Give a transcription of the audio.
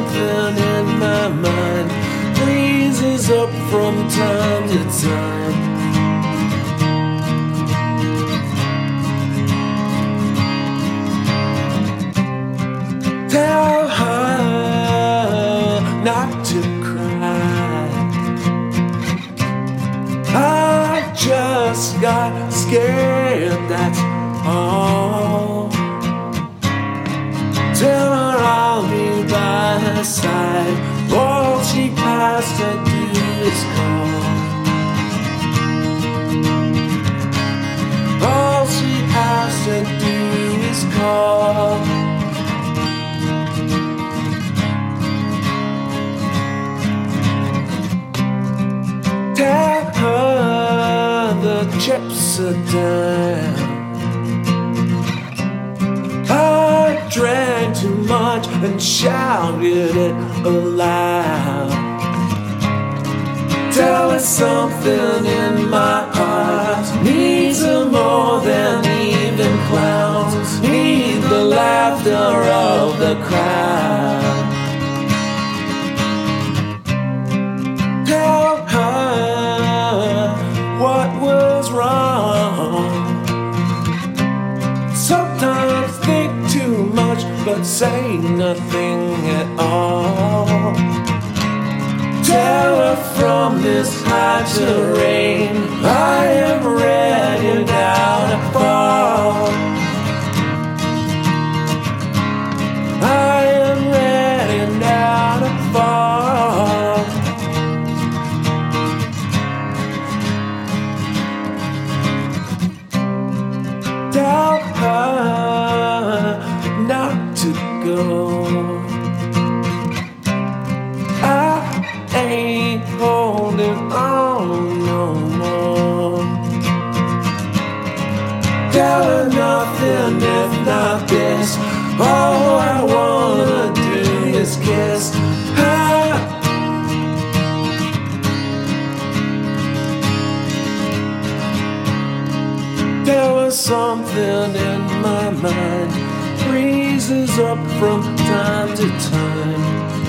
something in my mind freezes up from time to time. Tell her not to cry. I just got scared, that's all. Tell by side. All she do is call. All she has to do is call. Tell her the chips are down. And shouted it aloud. Tell her something in my much but say nothing at all. Tell her from this high terrain, I am ready now to fall. Go. I ain't holding on no more. Her nothing if not this. All I wanna do is kiss her. There was something in my mind freezes up from time to time.